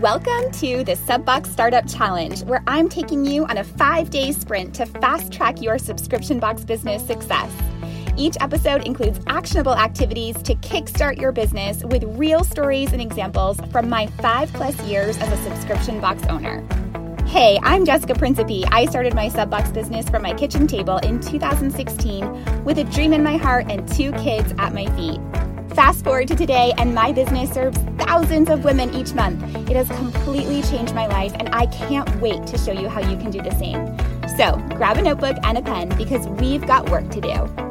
Welcome to the Subbox Startup Challenge, where I'm taking you on a five day sprint to fast track your subscription box business success. Each episode includes actionable activities to kickstart your business with real stories and examples from my five plus years as a subscription box owner. Hey, I'm Jessica Principe. I started my Subbox business from my kitchen table in 2016 with a dream in my heart and two kids at my feet. Fast forward to today, and my business serves thousands of women each month. It has completely changed my life, and I can't wait to show you how you can do the same. So grab a notebook and a pen because we've got work to do.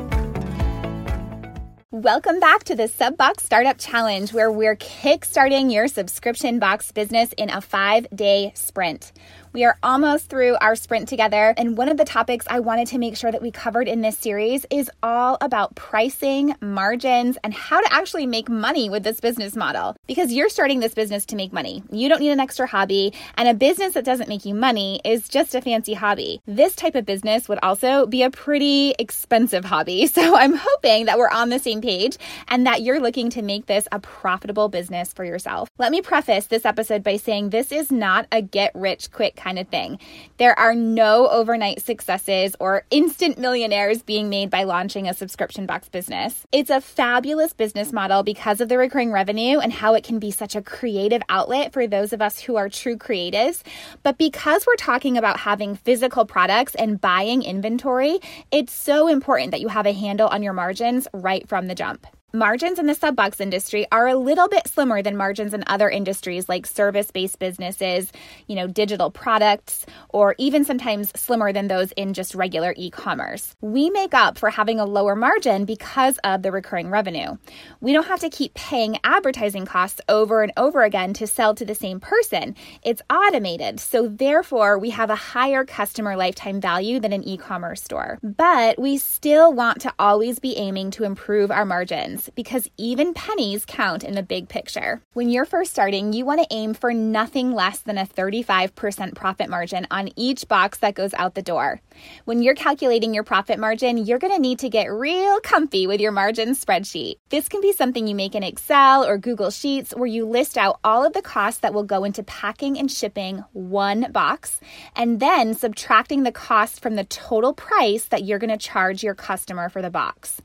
Welcome back to the Subbox Startup Challenge, where we're kickstarting your subscription box business in a five day sprint. We are almost through our sprint together, and one of the topics I wanted to make sure that we covered in this series is all about pricing, margins, and how to actually make money with this business model. Because you're starting this business to make money. You don't need an extra hobby, and a business that doesn't make you money is just a fancy hobby. This type of business would also be a pretty expensive hobby. So I'm hoping that we're on the same page and that you're looking to make this a profitable business for yourself. Let me preface this episode by saying this is not a get rich quick kind of thing. There are no overnight successes or instant millionaires being made by launching a subscription box business. It's a fabulous business model because of the recurring revenue and how it can be such a creative outlet for those of us who are true creatives. But because we're talking about having physical products and buying inventory, it's so important that you have a handle on your margins right from the jump. Margins in the subbox industry are a little bit slimmer than margins in other industries like service-based businesses, you know, digital products, or even sometimes slimmer than those in just regular e-commerce. We make up for having a lower margin because of the recurring revenue. We don't have to keep paying advertising costs over and over again to sell to the same person. It's automated, so therefore we have a higher customer lifetime value than an e-commerce store. But we still want to always be aiming to improve our margins because even pennies count in the big picture. When you're first starting, you want to aim for nothing less than a 35% profit margin on each box that goes out the door. When you're calculating your profit margin, you're going to need to get real comfy with your margin spreadsheet. This can be something you make in Excel or Google Sheets where you list out all of the costs that will go into packing and shipping one box and then subtracting the cost from the total price that you're going to charge your customer for the box.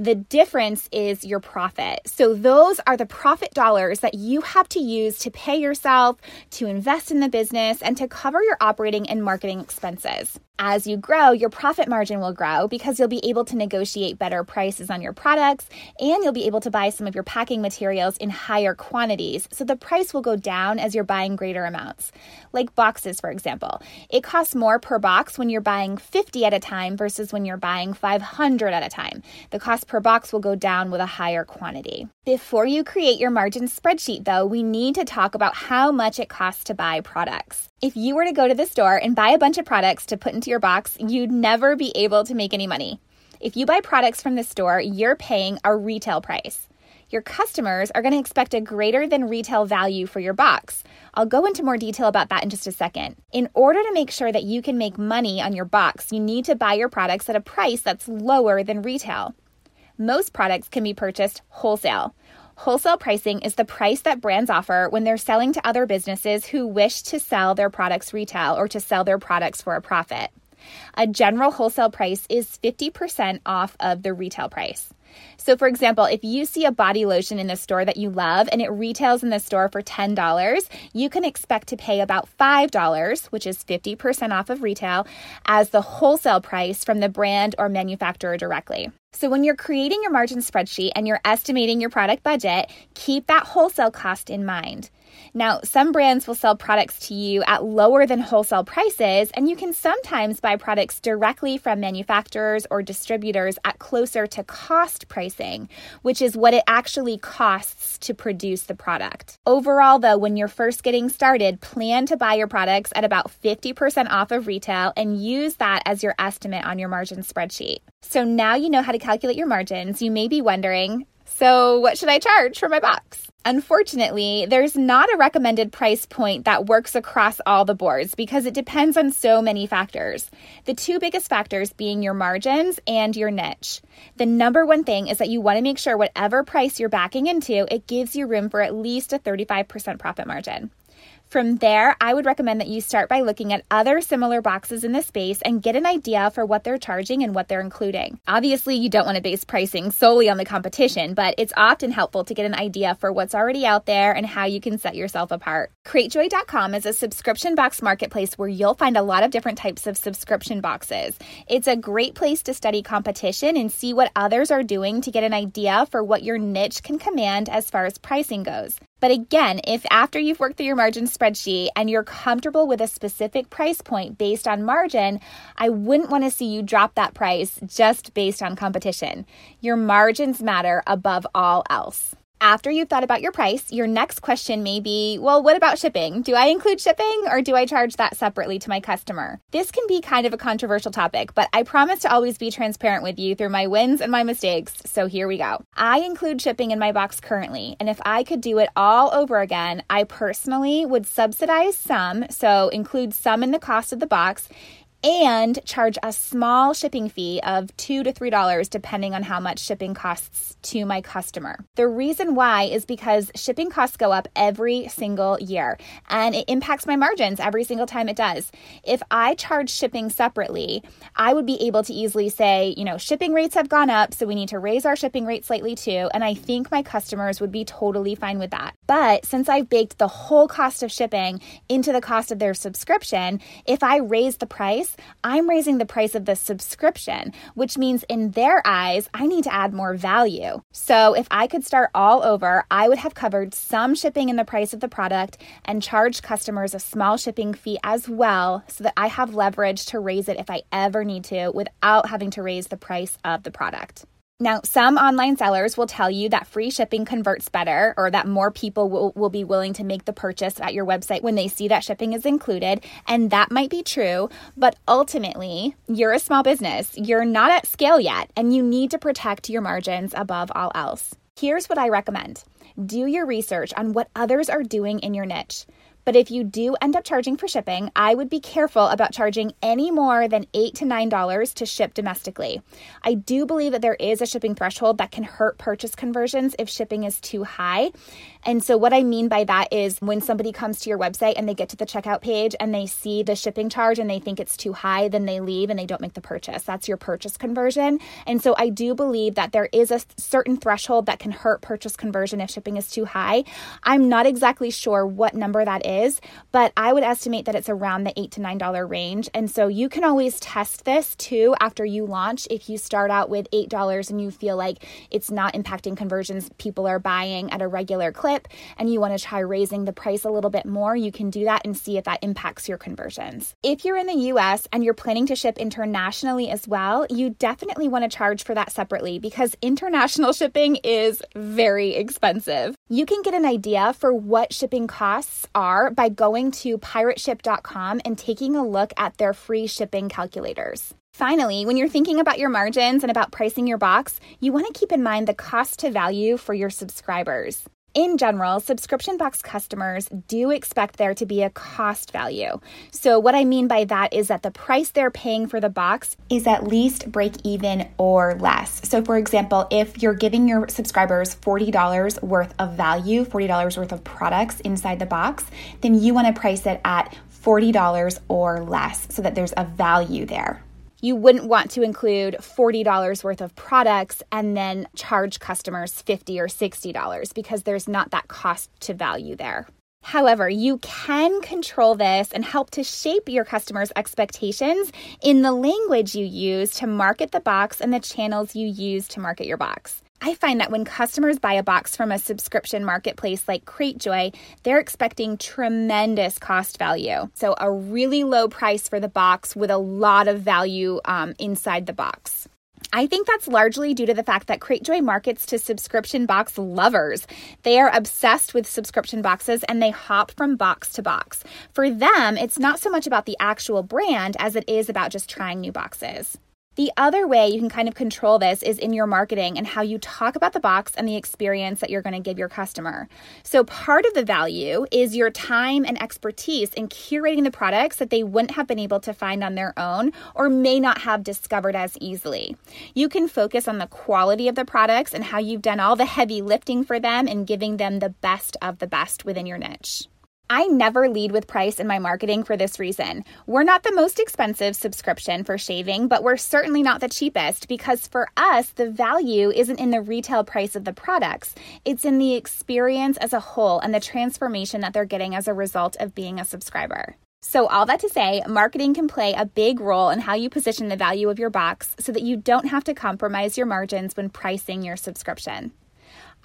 The difference is your profit. So, those are the profit dollars that you have to use to pay yourself, to invest in the business, and to cover your operating and marketing expenses as you grow, your profit margin will grow because you'll be able to negotiate better prices on your products and you'll be able to buy some of your packing materials in higher quantities. So the price will go down as you're buying greater amounts. Like boxes, for example. It costs more per box when you're buying 50 at a time versus when you're buying 500 at a time. The cost per box will go down with a higher quantity. Before you create your margin spreadsheet, though, we need to talk about how much it costs to buy products. If you were to go to the store and buy a bunch of products to put into your box, you'd never be able to make any money. If you buy products from the store, you're paying a retail price. Your customers are going to expect a greater than retail value for your box. I'll go into more detail about that in just a second. In order to make sure that you can make money on your box, you need to buy your products at a price that's lower than retail. Most products can be purchased wholesale. Wholesale pricing is the price that brands offer when they're selling to other businesses who wish to sell their products retail or to sell their products for a profit. A general wholesale price is 50% off of the retail price. So, for example, if you see a body lotion in the store that you love and it retails in the store for $10, you can expect to pay about $5, which is 50% off of retail, as the wholesale price from the brand or manufacturer directly. So, when you're creating your margin spreadsheet and you're estimating your product budget, keep that wholesale cost in mind. Now, some brands will sell products to you at lower than wholesale prices, and you can sometimes buy products directly from manufacturers or distributors at closer to cost pricing, which is what it actually costs to produce the product. Overall, though, when you're first getting started, plan to buy your products at about 50% off of retail and use that as your estimate on your margin spreadsheet. So now you know how to calculate your margins. You may be wondering, so what should I charge for my box? Unfortunately, there's not a recommended price point that works across all the boards because it depends on so many factors. The two biggest factors being your margins and your niche. The number one thing is that you want to make sure whatever price you're backing into, it gives you room for at least a 35% profit margin. From there, I would recommend that you start by looking at other similar boxes in the space and get an idea for what they're charging and what they're including. Obviously, you don't want to base pricing solely on the competition, but it's often helpful to get an idea for what's already out there and how you can set yourself apart. CrateJoy.com is a subscription box marketplace where you'll find a lot of different types of subscription boxes. It's a great place to study competition and see what others are doing to get an idea for what your niche can command as far as pricing goes. But again, if after you've worked through your margin spreadsheet and you're comfortable with a specific price point based on margin, I wouldn't want to see you drop that price just based on competition. Your margins matter above all else. After you've thought about your price, your next question may be well, what about shipping? Do I include shipping or do I charge that separately to my customer? This can be kind of a controversial topic, but I promise to always be transparent with you through my wins and my mistakes. So here we go. I include shipping in my box currently, and if I could do it all over again, I personally would subsidize some, so include some in the cost of the box and charge a small shipping fee of two to three dollars depending on how much shipping costs to my customer. The reason why is because shipping costs go up every single year and it impacts my margins every single time it does. If I charge shipping separately, I would be able to easily say, you know, shipping rates have gone up, so we need to raise our shipping rate slightly too. And I think my customers would be totally fine with that. But since I've baked the whole cost of shipping into the cost of their subscription, if I raise the price, price, I'm raising the price of the subscription, which means in their eyes, I need to add more value. So if I could start all over, I would have covered some shipping in the price of the product and charged customers a small shipping fee as well so that I have leverage to raise it if I ever need to without having to raise the price of the product. Now, some online sellers will tell you that free shipping converts better or that more people will, will be willing to make the purchase at your website when they see that shipping is included. And that might be true, but ultimately, you're a small business. You're not at scale yet, and you need to protect your margins above all else. Here's what I recommend do your research on what others are doing in your niche. But if you do end up charging for shipping, I would be careful about charging any more than 8 to $9 to ship domestically. I do believe that there is a shipping threshold that can hurt purchase conversions if shipping is too high. And so, what I mean by that is when somebody comes to your website and they get to the checkout page and they see the shipping charge and they think it's too high, then they leave and they don't make the purchase. That's your purchase conversion. And so, I do believe that there is a certain threshold that can hurt purchase conversion if shipping is too high. I'm not exactly sure what number that is, but I would estimate that it's around the 8 to $9 range. And so, you can always test this too after you launch. If you start out with $8 and you feel like it's not impacting conversions, people are buying at a regular clip and you want to try raising the price a little bit more, you can do that and see if that impacts your conversions. If you're in the US and you're planning to ship internationally as well, you definitely want to charge for that separately because international shipping is very expensive. You can get an idea for what shipping costs are by going to pirateship.com and taking a look at their free shipping calculators. Finally, when you're thinking about your margins and about pricing your box, you want to keep in mind the cost to value for your subscribers. In general, subscription box customers do expect there to be a cost value. So, what I mean by that is that the price they're paying for the box is at least break even or less. So, for example, if you're giving your subscribers $40 worth of value, $40 worth of products inside the box, then you want to price it at $40 or less so that there's a value there you wouldn't want to include $40 worth of products and then charge customers 50 or $60 because there's not that cost to value there. However, you can control this and help to shape your customers' expectations in the language you use to market the box and the channels you use to market your box. I find that when customers buy a box from a subscription marketplace like CrateJoy, they're expecting tremendous cost value. So, a really low price for the box with a lot of value um, inside the box. I think that's largely due to the fact that CrateJoy markets to subscription box lovers. They are obsessed with subscription boxes and they hop from box to box. For them, it's not so much about the actual brand as it is about just trying new boxes. The other way you can kind of control this is in your marketing and how you talk about the box and the experience that you're going to give your customer. So, part of the value is your time and expertise in curating the products that they wouldn't have been able to find on their own or may not have discovered as easily. You can focus on the quality of the products and how you've done all the heavy lifting for them and giving them the best of the best within your niche. I never lead with price in my marketing for this reason. We're not the most expensive subscription for shaving, but we're certainly not the cheapest because for us, the value isn't in the retail price of the products. It's in the experience as a whole and the transformation that they're getting as a result of being a subscriber. So, all that to say, marketing can play a big role in how you position the value of your box so that you don't have to compromise your margins when pricing your subscription.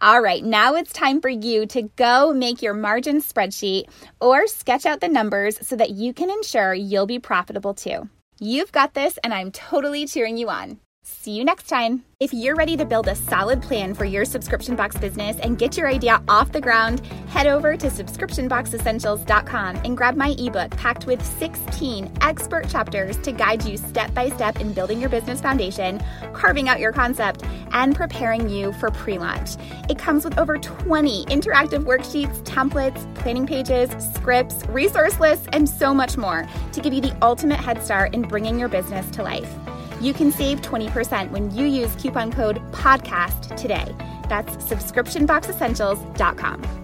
All right, now it's time for you to go make your margin spreadsheet or sketch out the numbers so that you can ensure you'll be profitable too. You've got this, and I'm totally cheering you on. See you next time. If you're ready to build a solid plan for your subscription box business and get your idea off the ground, head over to subscriptionboxessentials.com and grab my ebook packed with 16 expert chapters to guide you step by step in building your business foundation, carving out your concept, and preparing you for pre launch. It comes with over 20 interactive worksheets, templates, planning pages, scripts, resource lists, and so much more to give you the ultimate head start in bringing your business to life. You can save 20% when you use coupon code PODCAST today. That's subscriptionboxessentials.com.